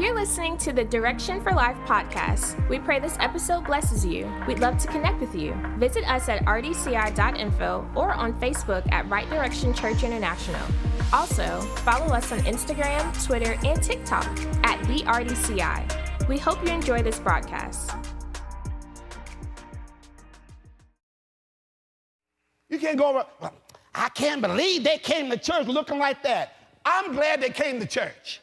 You're listening to the Direction for Life podcast. We pray this episode blesses you. We'd love to connect with you. Visit us at rdci.info or on Facebook at Right Direction Church International. Also, follow us on Instagram, Twitter, and TikTok at the RDCI. We hope you enjoy this broadcast. You can't go "Well, I can't believe they came to church looking like that. I'm glad they came to church.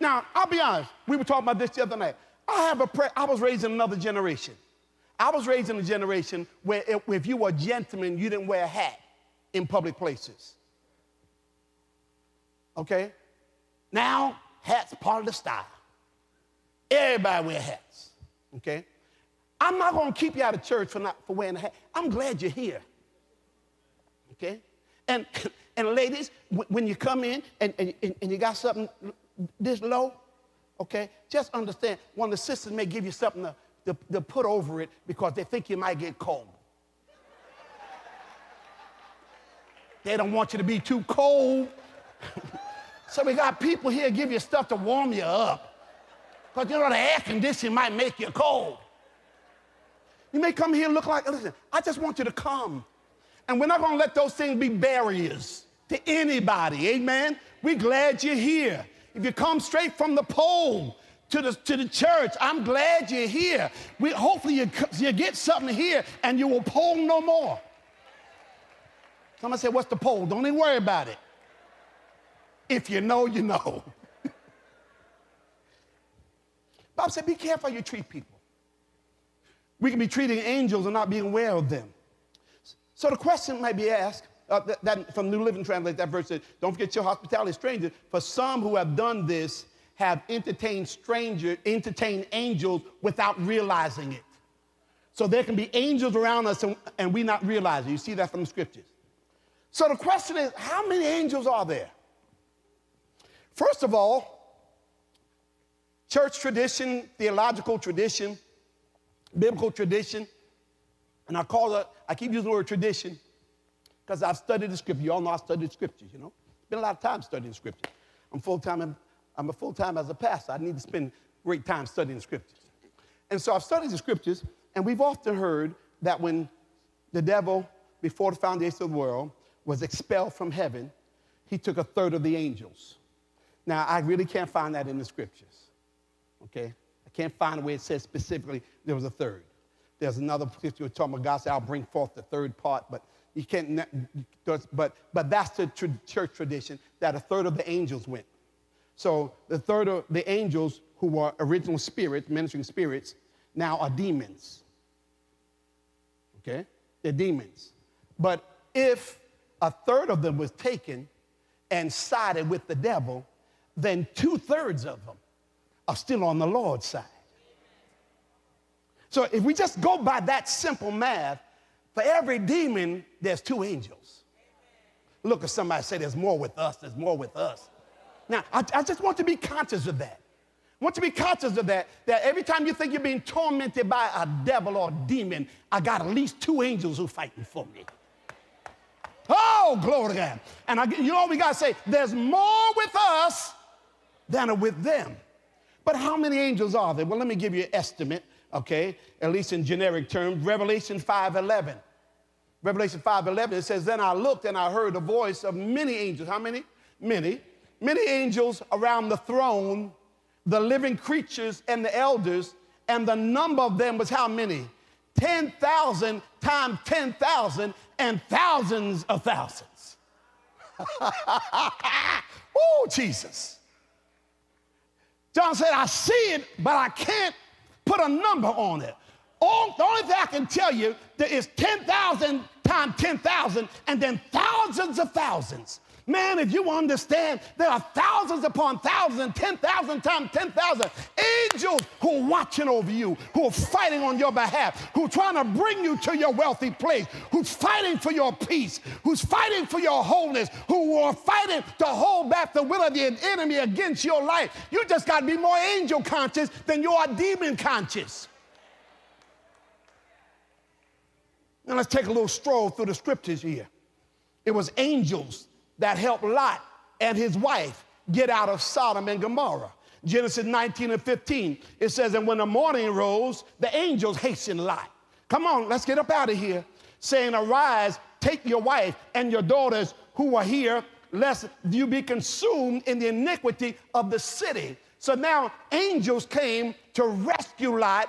Now, I'll be honest, we were talking about this the other night. I have a I was raised in another generation. I was raised in a generation where if, you were a gentleman, you didn't wear a hat in public places. Okay? Now, hats part of the style. Everybody wear hats. Okay? I'm not going to keep you out of church for not for wearing a hat. I'm glad you're here. Okay? And and ladies, when you come in and, and and you got something this low, okay, just understand one of the sisters may give you something to, to, to put over it because they think you might get cold. they don't want you to be too cold. so we got people here give you stuff to warm you up. Because you know the air conditioning might make you cold. You may come here look like, listen, I just want you to come. And we're not going to let those things be barriers to anybody. Amen. We're glad you're here. If you come straight from the pole to the, to the church, I'm glad you're here. We, hopefully, you, you get something here and you will pole no more. Somebody said, What's the pole? Don't even worry about it. If you know, you know. Bob said, Be careful how you treat people. We can be treating angels and not being aware of them. So the question might be asked, uh, that, that from New Living Translate, that verse says, don't forget your hospitality strangers. For some who have done this have entertained strangers, entertained angels without realizing it. So there can be angels around us and, and we not realize it. You see that from the scriptures. So the question is, how many angels are there? First of all, church tradition, theological tradition, biblical tradition, and I call it, I keep using the word tradition because I've studied the scripture. You all know I studied scriptures, you know. Spent a lot of time studying scripture. I'm full time, I'm a full time as a pastor. I need to spend great time studying scriptures. And so I've studied the scriptures, and we've often heard that when the devil, before the foundation of the world, was expelled from heaven, he took a third of the angels. Now, I really can't find that in the scriptures, okay? I can't find where it says specifically there was a third. There's another scripture talking about God said, I'll bring forth the third part, but you can't, but, but that's the tr- church tradition that a third of the angels went. So the third of the angels who were original spirits, ministering spirits, now are demons. Okay? They're demons. But if a third of them was taken and sided with the devil, then two thirds of them are still on the Lord's side. So if we just go by that simple math, for every demon, there's two angels. Look at somebody say, There's more with us, there's more with us. Now, I, I just want to be conscious of that. I want to be conscious of that, that every time you think you're being tormented by a devil or a demon, I got at least two angels who are fighting for me. Oh, glory to God. And I, you know we got to say? There's more with us than with them. But how many angels are there? Well, let me give you an estimate, okay? At least in generic terms. Revelation 5.11. Revelation 5.11, it says, Then I looked and I heard the voice of many angels. How many? Many. Many angels around the throne, the living creatures and the elders, and the number of them was how many? 10,000 times 10,000 and thousands of thousands. oh, Jesus. John said, I see it, but I can't put a number on it. All, the only thing I can tell you there is 10,000 times 10,000 and then thousands of thousands. Man, if you understand, there are thousands upon thousands, 10,000 times 10,000 angels who are watching over you, who are fighting on your behalf, who are trying to bring you to your wealthy place, who's fighting for your peace, who's fighting for your wholeness, who are fighting to hold back the will of the enemy against your life. You just got to be more angel conscious than you are demon conscious. Now let's take a little stroll through the scriptures here. It was angels that helped Lot and his wife get out of Sodom and Gomorrah. Genesis 19 and 15, it says, And when the morning rose, the angels hastened Lot. Come on, let's get up out of here. Saying, Arise, take your wife and your daughters who are here, lest you be consumed in the iniquity of the city. So now angels came to rescue Lot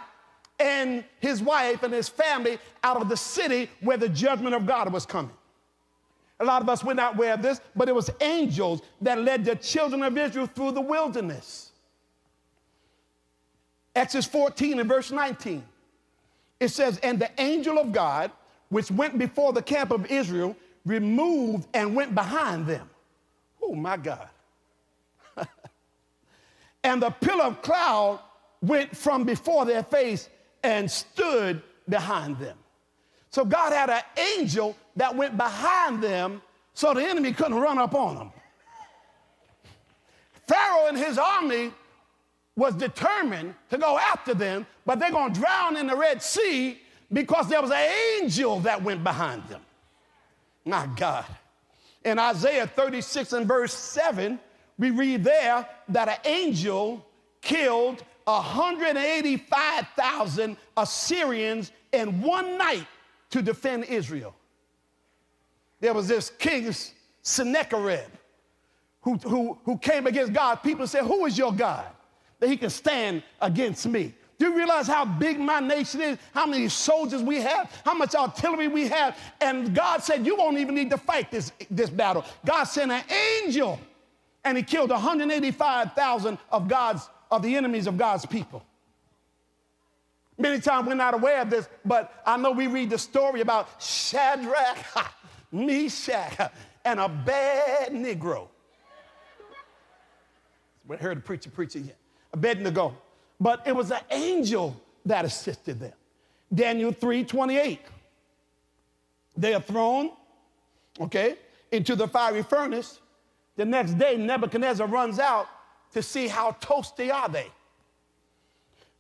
and his wife and his family out of the city where the judgment of God was coming. A lot of us were not aware of this, but it was angels that led the children of Israel through the wilderness. Exodus 14 and verse 19. It says, And the angel of God, which went before the camp of Israel, removed and went behind them. Oh my God. and the pillar of cloud went from before their face and stood behind them. So God had an angel that went behind them so the enemy couldn't run up on them. Pharaoh and his army was determined to go after them, but they're going to drown in the Red Sea because there was an angel that went behind them. My God. In Isaiah 36 and verse 7, we read there that an angel killed 185,000 Assyrians in one night to defend Israel. There was this king, Sennacherib, who, who, who came against God. People said, Who is your God that he can stand against me? Do you realize how big my nation is? How many soldiers we have? How much artillery we have? And God said, You won't even need to fight this, this battle. God sent an angel and he killed 185,000 of God's of the enemies of God's people. Many times we're not aware of this, but I know we read the story about Shadrach, Meshach, and a bad Negro. We heard the preacher preaching here. Abednego. But it was an angel that assisted them. Daniel 3 28. They are thrown, okay, into the fiery furnace. The next day, Nebuchadnezzar runs out to see how toasty are they.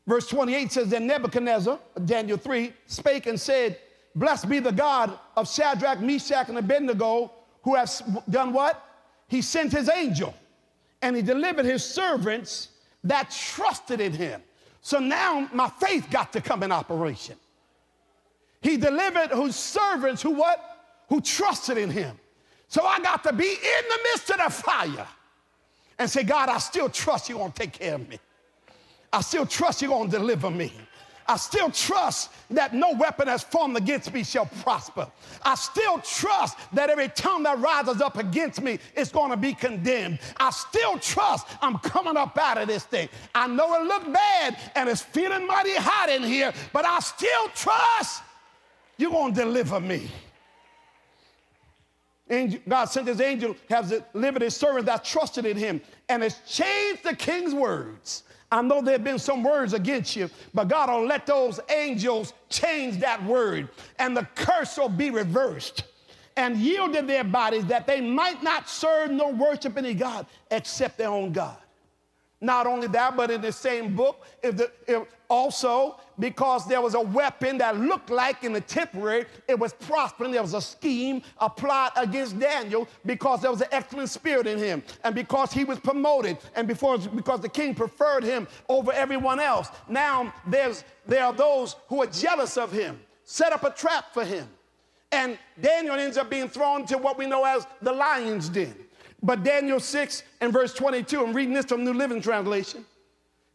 Verse 28 says, Then Nebuchadnezzar, Daniel 3, spake and said, Blessed be the God of Shadrach, Meshach, and Abednego, who has done what? He sent his angel and he delivered his servants that trusted in him. So now my faith got to come in operation. He delivered his servants who what? Who trusted in him. So I got to be in the midst of the fire and say, God, I still trust you're going to take care of me. I still trust you're going to deliver me. I still trust that no weapon that's formed against me shall prosper. I still trust that every tongue that rises up against me is going to be condemned. I still trust I'm coming up out of this thing. I know it looked bad and it's feeling mighty hot in here, but I still trust you're going to deliver me. Angel, God sent his angel, has delivered his servant that trusted in him, and has changed the king's words. I know there have been some words against you, but God will let those angels change that word, and the curse will be reversed. And yielded their bodies that they might not serve nor worship any God except their own God. Not only that, but in the same book, if the, if also because there was a weapon that looked like in the temporary, it was prospering. There was a scheme, a plot against Daniel because there was an excellent spirit in him, and because he was promoted, and before, because the king preferred him over everyone else. Now there's there are those who are jealous of him, set up a trap for him, and Daniel ends up being thrown to what we know as the lion's den. But Daniel 6 and verse 22, I'm reading this from New Living Translation.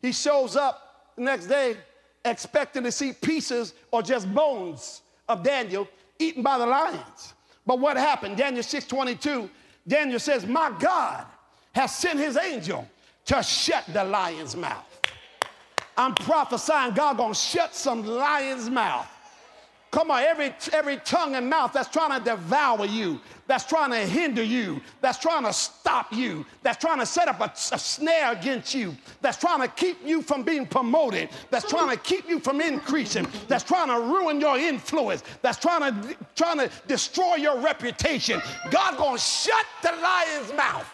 He shows up the next day expecting to see pieces or just bones of Daniel eaten by the lions. But what happened? Daniel 6 22, Daniel says, My God has sent his angel to shut the lion's mouth. I'm prophesying God gonna shut some lion's mouth. Come on, every, every tongue and mouth that's trying to devour you, that's trying to hinder you, that's trying to stop you, that's trying to set up a, a, snare against you, that's trying to keep you from being promoted, that's trying to keep you from increasing, that's trying to ruin your influence, that's trying to, trying to destroy your reputation. God's gonna shut the lion's mouth.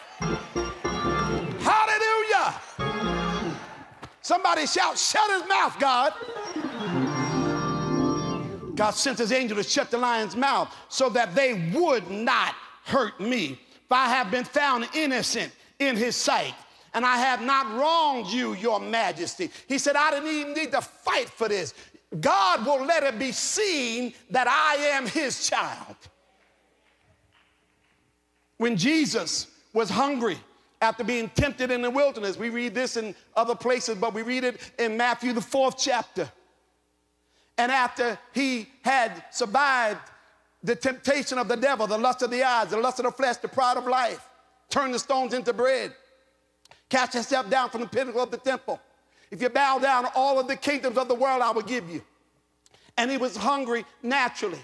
Hallelujah. Somebody shout, shut his mouth, God. God sent his angel to shut the lion's mouth so that they would not hurt me. If I have been found innocent in his sight. And I have not wronged you, your majesty. He said, I didn't even need to fight for this. God will let it be seen that I am his child. When Jesus was hungry after being tempted in the wilderness, we read this in other places, but we read it in Matthew, the fourth chapter. And after he had survived the temptation of the devil, the lust of the eyes, the lust of the flesh, the pride of life, turn the stones into bread, cast yourself down from the pinnacle of the temple. If you bow down, all of the kingdoms of the world I will give you. And he was hungry naturally.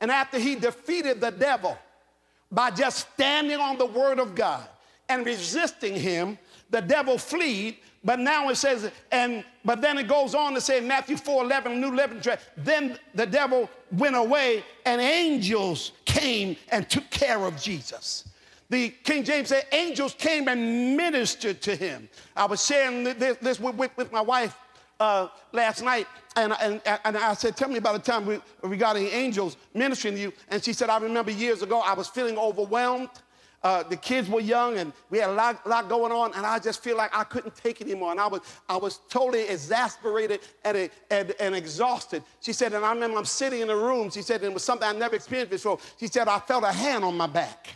And after he defeated the devil by just standing on the word of God and resisting him, the devil fled. But now it says, and but then it goes on to say in Matthew 4 11, New Living then the devil went away and angels came and took care of Jesus. The King James said angels came and ministered to him. I was sharing this, this with, with, with, my wife uh, last night, and, and, and I said, Tell me about the time we, regarding angels ministering to you. And she said, I remember years ago, I was feeling overwhelmed. Uh, the kids were young and we had a lot, lot, going on, and I just feel like I couldn't take anymore. And I was, I was totally exasperated and, and, and exhausted. She said, and I remember I'm sitting in the room. She said, and it was something I never experienced before. She said, I felt a hand on my back.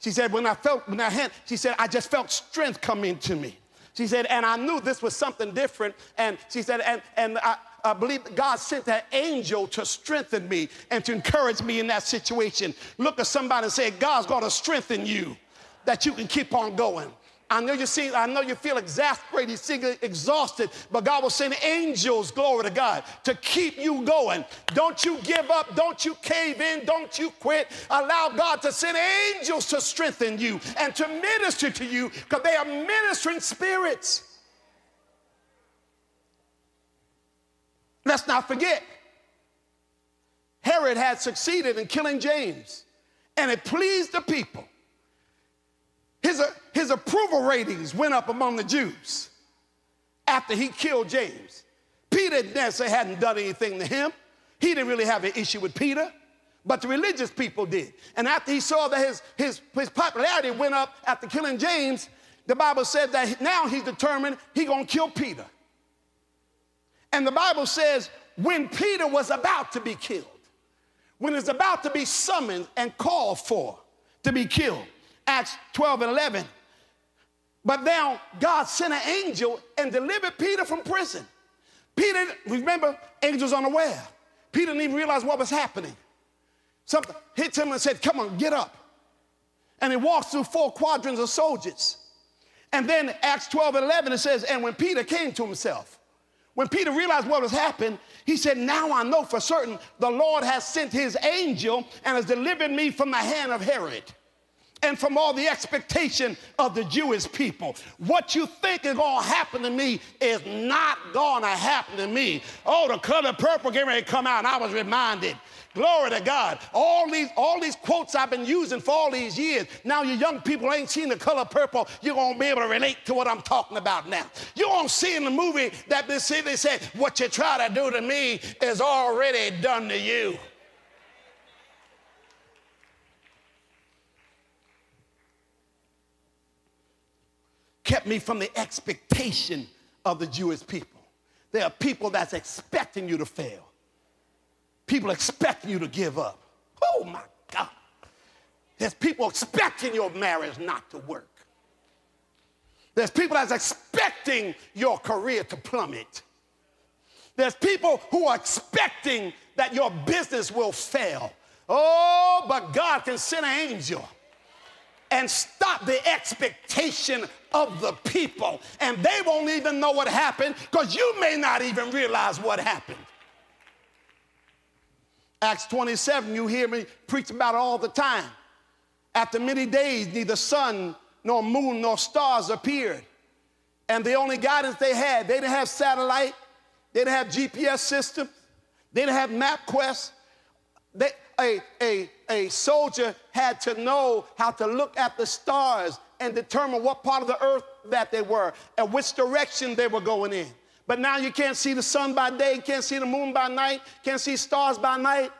She said, when I felt, when I had, she said, I just felt strength come into me. She said, and I knew this was something different. And she said, and, and I, I believe God sent that angel to strengthen me and to encourage me in that situation. Look at somebody and say, God's going to strengthen you that you can keep on going. I know you see, I know you feel exasperated, you feel exhausted, but God will send angels, glory to God, to keep you going. Don't you give up, don't you cave in, don't you quit. Allow God to send angels to strengthen you and to minister to you because they are ministering spirits. Let's not forget, Herod had succeeded in killing James, and it pleased the people. His, uh, his approval ratings went up among the Jews after he killed James. Peter necessarily hadn't done anything to him. He didn't really have an issue with Peter, but the religious people did. And after he saw that his, his, his popularity went up after killing James, the Bible said that now he's determined he's gonna kill Peter. And the Bible says when Peter was about to be killed, when he's about to be summoned and called for to be killed, Acts 12 and 11. But now God sent an angel and delivered Peter from prison. Peter, remember, angels unaware. Peter didn't even realize what was happening. Something hits him and said, Come on, get up. And he walks through four quadrants of soldiers. And then Acts 12 and 11, it says, And when Peter came to himself, when Peter realized what was happening, he said, Now I know for certain the Lord has sent his angel and has delivered me from the hand of Herod and from all the expectation of the Jewish people. What you think is to happen to me is not to happen to me. Oh, the color purple getting ready come out, and I was reminded. Glory to God. All these, all these quotes I've been using for all these years. Now you young people ain't seen the color purple. You're gonna be able to relate to what I'm talking about now. You're gonna see in the movie that they say, they say, what you try to do to me is already done to you. kept me from the expectation of the Jewish people. There are people that's expecting you to fail. People expecting you to give up. Oh my God. There's people expecting your marriage not to work. There's people that's expecting your career to plummet. There's people who are expecting that your business will fail. Oh, but God can send an angel and stop the expectation of the people. And they won't even know what happened because you may not even realize what happened. Acts 27, you hear me preach about it all the time. After many days, neither sun nor moon nor stars appeared. And the only guidance they had, they didn't have satellite, they didn't have GPS system, they didn't have MapQuest. They, a, a, a soldier had to know how to look at the stars and determine what part of the earth that they were and which direction they were going in. But now you can't see the sun by day, can't see the moon by night, can't see stars by night,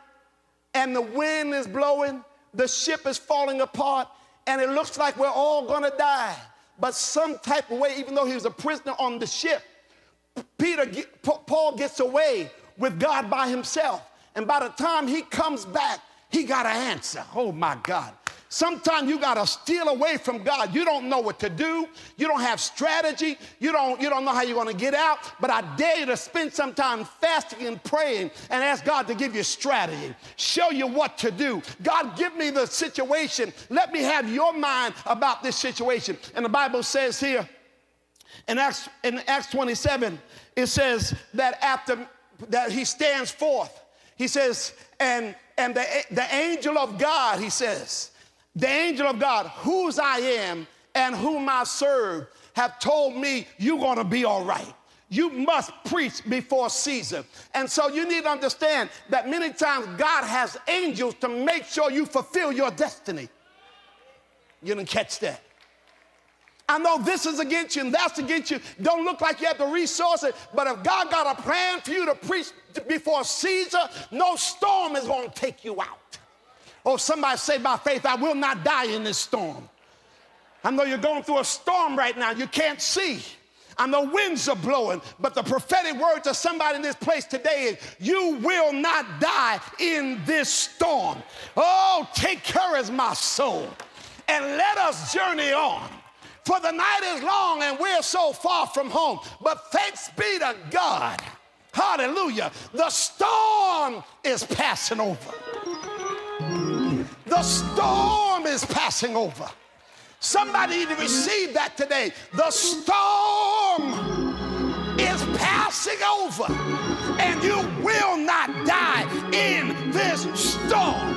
and the wind is blowing, the ship is falling apart, and it looks like we're all gonna die. but some type of way, even though he was a prisoner on the ship, Peter, Paul gets away with God by himself. And by the time he comes back, he got an answer. Oh my God. Sometimes you got to steal away from God. You don't know what to do. You don't have strategy. You don't, you don't know how you're going to get out. But I dare you to spend some time fasting and praying and ask God to give you strategy, show you what to do. God, give me the situation. Let me have your mind about this situation. And the Bible says here in Acts, in Acts 27, it says that after that he stands forth, he says, and, and the, the angel of God, he says, the angel of God, whose I am and whom I serve, have told me you're gonna be all right. You must preach before Caesar. And so you need to understand that many times God has angels to make sure you fulfill your destiny. You didn't catch that. I know this is against you and that's against you. Don't look like you have the resources, but if God got a plan for you to preach before Caesar, no storm is going to take you out. Oh, somebody say by faith, I will not die in this storm. I know you're going through a storm right now. You can't see. I know winds are blowing, but the prophetic word to somebody in this place today is you will not die in this storm. Oh, take courage, my soul, and let us journey on. For the night is long and we're so far from home. But thanks be to God. Hallelujah. The storm is passing over. The storm is passing over. Somebody need to receive that today. The storm is passing over, and you will not die in this storm.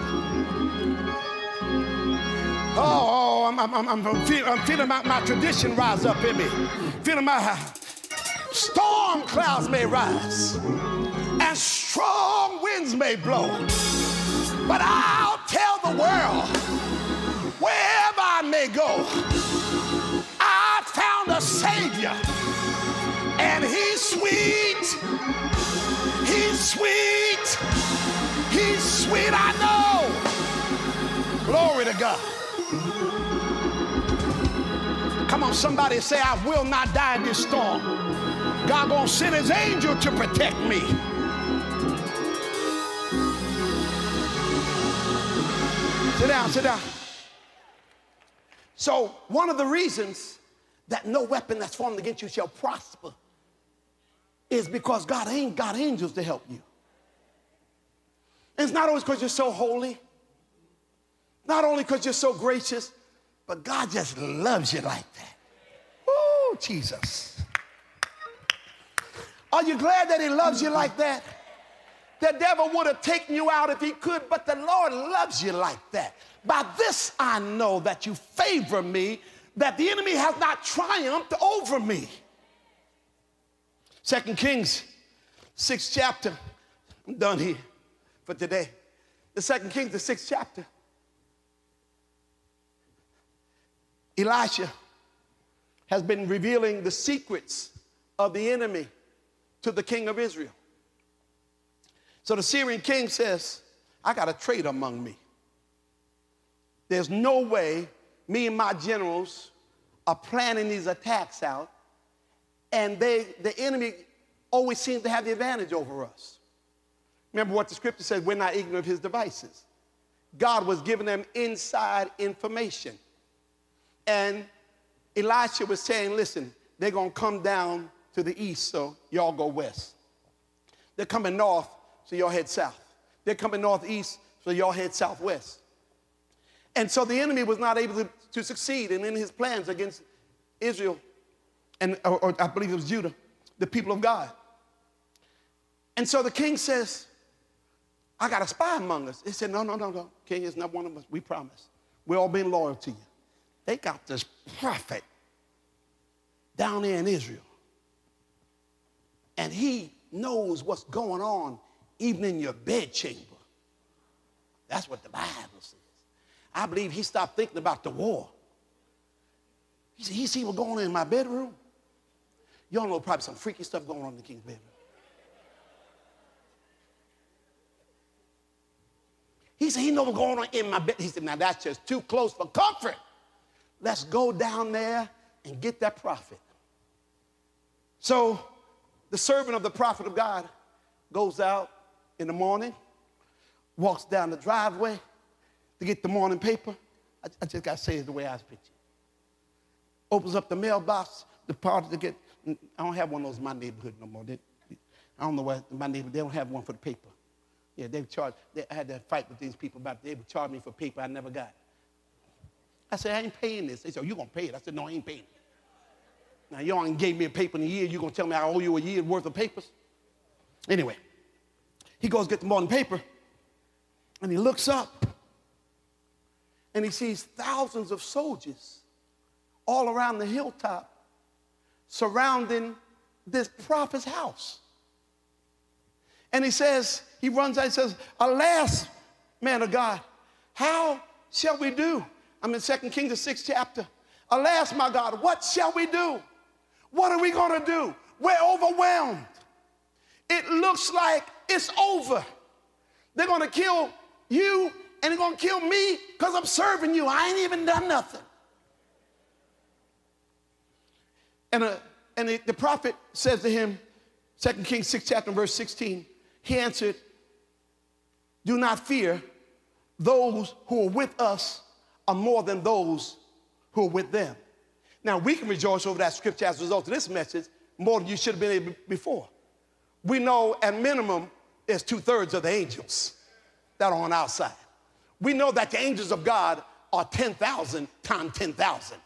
Oh, oh I'm, I'm, I'm, I'm, feel, I'm feeling my, my tradition rise up in me. Feeling my uh, storm clouds may rise, and strong winds may blow. But I'll tell the world, wherever I may go, I found a Savior. And He's sweet. He's sweet. He's sweet, I know. Glory to God. Come on, somebody say, I will not die in this storm. God gonna send his angel to protect me. Sit down, sit down. So, one of the reasons that no weapon that's formed against you shall prosper is because God ain't got angels to help you. And it's not always because you're so holy, not only because you're so gracious, but God just loves you like that. Oh, Jesus. Are you glad that He loves you like that? The devil would have taken you out if he could, but the Lord loves you like that. By this I know that you favor me, that the enemy has not triumphed over me. Second Kings, sixth chapter. I'm done here for today. The second Kings, the sixth chapter. Elisha has been revealing the secrets of the enemy to the king of Israel. So the Syrian king says, I got a traitor among me. There's no way me and my generals are planning these attacks out, and they, the enemy always seems to have the advantage over us. Remember what the scripture says we're not ignorant of his devices. God was giving them inside information. And Elisha was saying, listen, they're going to come down to the east, so y'all go west. They're coming north, so y'all head south. They're coming northeast, so y'all head southwest. And so the enemy was not able to, to succeed in his plans against Israel, and or, or I believe it was Judah, the people of God. And so the king says, I got a spy among us. He said, No, no, no, no. King is not one of us. We promise. We're all being loyal to you. They got this prophet down there in Israel. And he knows what's going on even in your bedchamber. That's what the Bible says. I believe he stopped thinking about the war. He said, he see what's going on in my bedroom? Y'all know probably some freaky stuff going on in the king's bedroom. He said, he know what's going on in my bed. He said, now that's just too close for comfort. Let's go down there and get that prophet. So the servant of the prophet of God goes out in the morning, walks down the driveway to get the morning paper. I, I just got to say it the way I was picturing. Opens up the mailbox, the part to get, I don't have one of those in my neighborhood no more. They, I don't know why my neighbor, they don't have one for the paper. Yeah, they charge, they, I had to fight with these people about it. They would charge me for paper I never got. I said, I ain't paying this. They said, oh, you going to pay it? I said, no, I ain't paying it. Now, y'all ain't gave me a paper in a year. You going to tell me I owe you a year's worth of papers? Anyway, he goes get the morning paper, and he looks up, and he sees thousands of soldiers all around the hilltop surrounding this prophet's house. And he says, he runs out and says, Alas, man of God, how shall we do? I'm in 2 Kings, the sixth chapter. Alas, my God, what shall we do? What are we going to do? We're overwhelmed. It looks like it's over. They're to kill you and they're to kill me because I'm serving you. I ain't even done nothing. And, uh, and the, the prophet says to him, 2 Kings 6 chapter verse 16, he answered, Do not fear, those who are with us are more than those who are with them. Now, we can rejoice over that scripture as a result of this message more than you should have been able before. We know at minimum there's two thirds of the angels that are on our side. We know that the angels of God are 10,000 times 10,000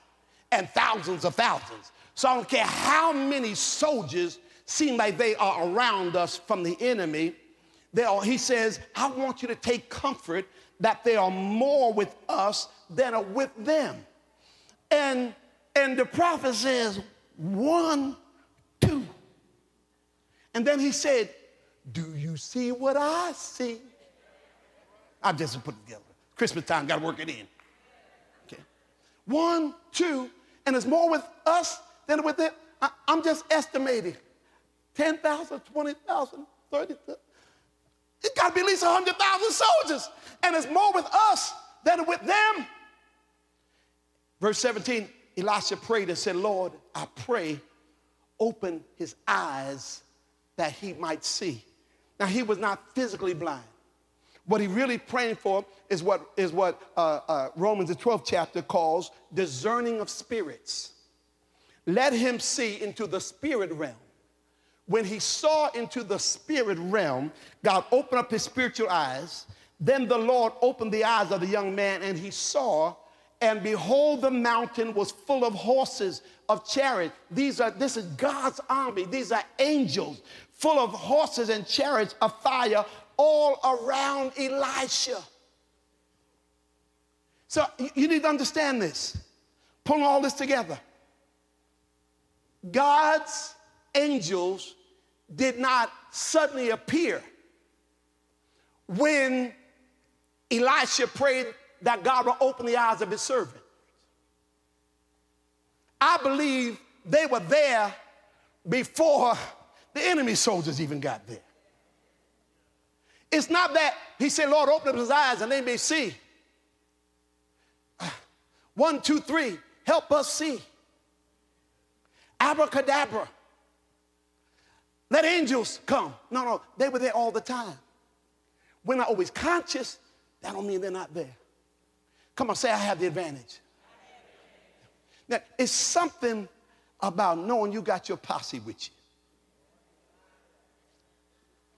and thousands of thousands. So I don't care how many soldiers seem like they are around us from the enemy. Are, he says, I want you to take comfort that they are more with us than are with them. And and the prophet says, one, two. And then he said, Do you see what I see? I just put it together. Christmas time, got to work it in. Okay. One, two, and it's more with us than with them. I, am just estimating 10,000, 20,000, 30,000. It got to be at least 100,000 soldiers. And it's more with us than with them. Verse 17, Elisha prayed and said, Lord, I pray, open his eyes that he might see. Now, he was not physically blind. What he really praying for is what, is what uh, uh, Romans, the 12th chapter, calls discerning of spirits. Let him see into the spirit realm. When he saw into the spirit realm, God opened up his spiritual eyes. Then the Lord opened the eyes of the young man, and he saw and behold the mountain was full of horses of chariots these are this is god's army these are angels full of horses and chariots of fire all around elisha. So you need to understand this. Pulling all this together. God's angels did not suddenly appear when elisha prayed that God would open the eyes of his servant. I believe they were there before the enemy soldiers even got there. It's not that he said, Lord, open up his eyes and they may see. One, two, three, help us see. Abracadabra. Let angels come. No, no, they were there all the time. We're not always conscious, that don't mean they're not there. Come on, say, I have the advantage. Now, it's something about knowing you got your posse with you.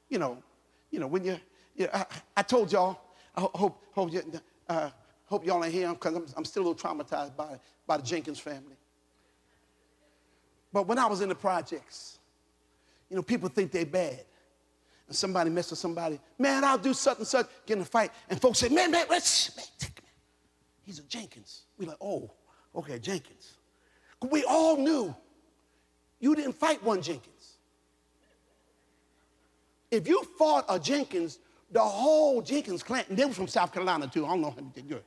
You know, you know, when you, you I, I, told y'all, I hope, hope, you, uh, hope y'all ain't here because I'm, I'm, still a little traumatized by, by the Jenkins family. But when I was in the projects, you know, people think they're bad. And somebody messes with somebody, man, I'll do such and such, get in a fight. And folks say, man, man, let's, man, He's a Jenkins. We like, oh, okay, Jenkins. We all knew you didn't fight one Jenkins. If you fought a Jenkins, the whole Jenkins clan, and they were from South Carolina too. I don't know how they did good.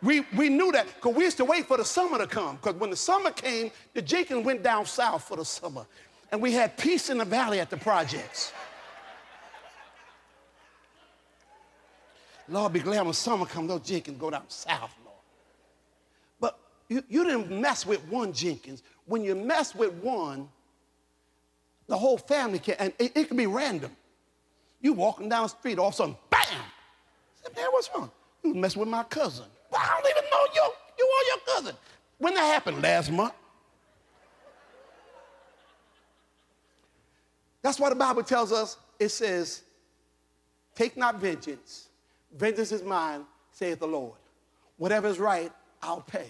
We, we knew that because we used to wait for the summer to come. Because when the summer came, the Jenkins went down south for the summer. And we had peace in the valley at the projects. Lord, be glad when summer comes, those Jenkins go down south, Lord. But you, you didn't mess with one Jenkins. When you mess with one, the whole family can, and it, it can be random. You walking down the street, all of a sudden, bam! Said, man, what's wrong? You messing with my cousin. Well, I don't even know you. You are your cousin. When that happened last month. That's why the Bible tells us it says, Take not vengeance. Vengeance is mine, saith the Lord. Whatever is right, I'll pay.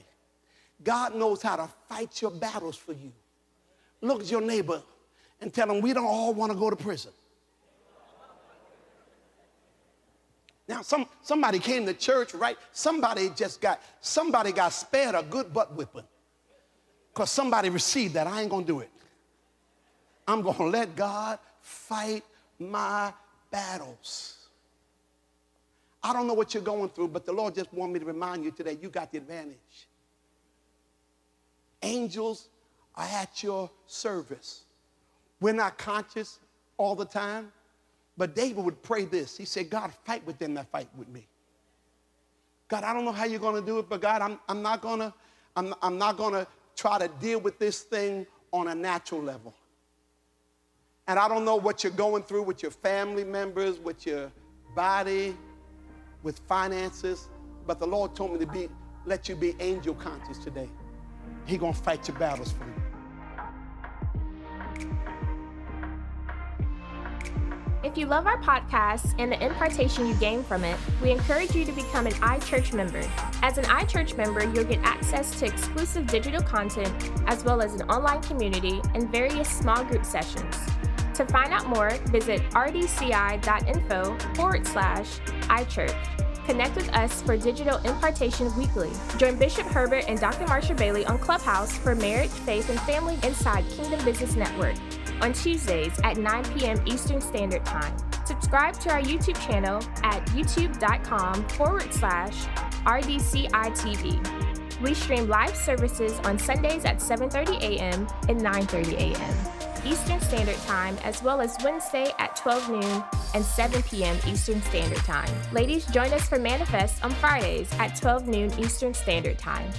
God knows how to fight your battles for you. Look at your neighbor and tell them we don't all want to go to prison. Now, some, somebody came to church, right? Somebody just got, somebody got spared a good butt whipping. Because somebody received that. I ain't gonna do it. I'm gonna let God fight my battles. I don't know what you're going through, but the Lord just wanted me to remind you today you got the advantage. Angels are at your service. We're not conscious all the time, but David would pray this. He said, God, fight with them that fight with me. God, I don't know how you're going to do it, but God, I'm, I'm not going to I'm, I'm not going to try to deal with this thing on a natural level. And I don't know what you're going through with your family members, with your body, with finances, but the Lord told me to be let you be angel conscious today. He going to fight your battles for you. If you love our podcast and the impartation you gain from it, we encourage you to become an iChurch member. As an iChurch member, you'll get access to exclusive digital content, as well as an online community and various small group sessions. To find out more, visit rdci.info forward slash iChurch. Connect with us for digital impartation weekly. Join Bishop Herbert and Dr. Marsha Bailey on Clubhouse for Marriage, Faith, and Family Inside Kingdom Business Network on Tuesdays at 9 p.m. Eastern Standard Time. Subscribe to our YouTube channel at youtube.com forward slash RDCITV. We stream live services on Sundays at 7.30 a.m. and 9.30 a.m. Eastern Standard Time, as well as Wednesday at 12 noon and 7 p.m. Eastern Standard Time. Ladies, join us for Manifest on Fridays at 12 noon Eastern Standard Time.